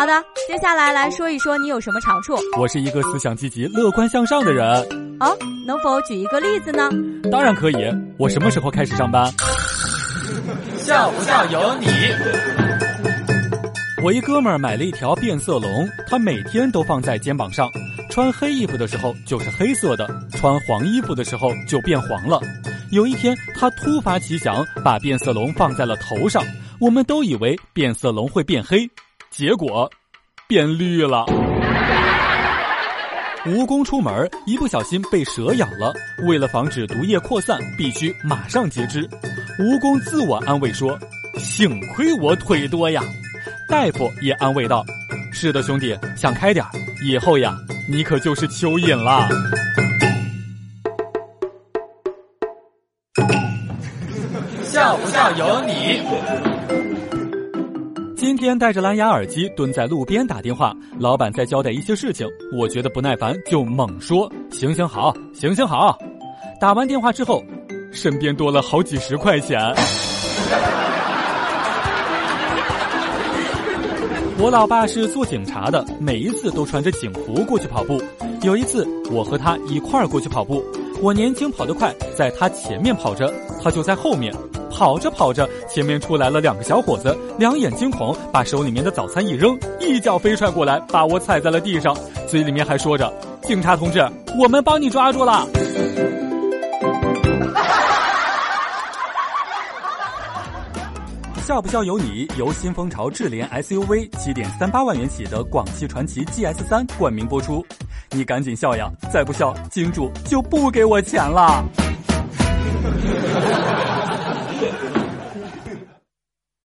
好的，接下来来说一说你有什么长处。我是一个思想积极、乐观向上的人。哦，能否举一个例子呢？当然可以。我什么时候开始上班？笑不笑由你。我一哥们儿买了一条变色龙，他每天都放在肩膀上，穿黑衣服的时候就是黑色的，穿黄衣服的时候就变黄了。有一天，他突发奇想，把变色龙放在了头上。我们都以为变色龙会变黑，结果变绿了。蜈蚣出门一不小心被蛇咬了，为了防止毒液扩散，必须马上截肢。蜈蚣自我安慰说：“幸亏我腿多呀。”大夫也安慰道：“是的，兄弟，想开点以后呀，你可就是蚯蚓了。”笑不笑由你。今天戴着蓝牙耳机蹲在路边打电话，老板在交代一些事情，我觉得不耐烦，就猛说：“行行好，行行好。”打完电话之后，身边多了好几十块钱。我老爸是做警察的，每一次都穿着警服过去跑步。有一次，我和他一块儿过去跑步，我年轻跑得快，在他前面跑着，他就在后面。跑着跑着，前面出来了两个小伙子，两眼惊恐，把手里面的早餐一扔，一脚飞踹过来，把我踩在了地上，嘴里面还说着：“警察同志，我们帮你抓住了。”笑不笑由你，由新风潮智联 SUV 七点三八万元起的广汽传祺 GS 三冠名播出，你赶紧笑呀，再不笑，金主就不给我钱了。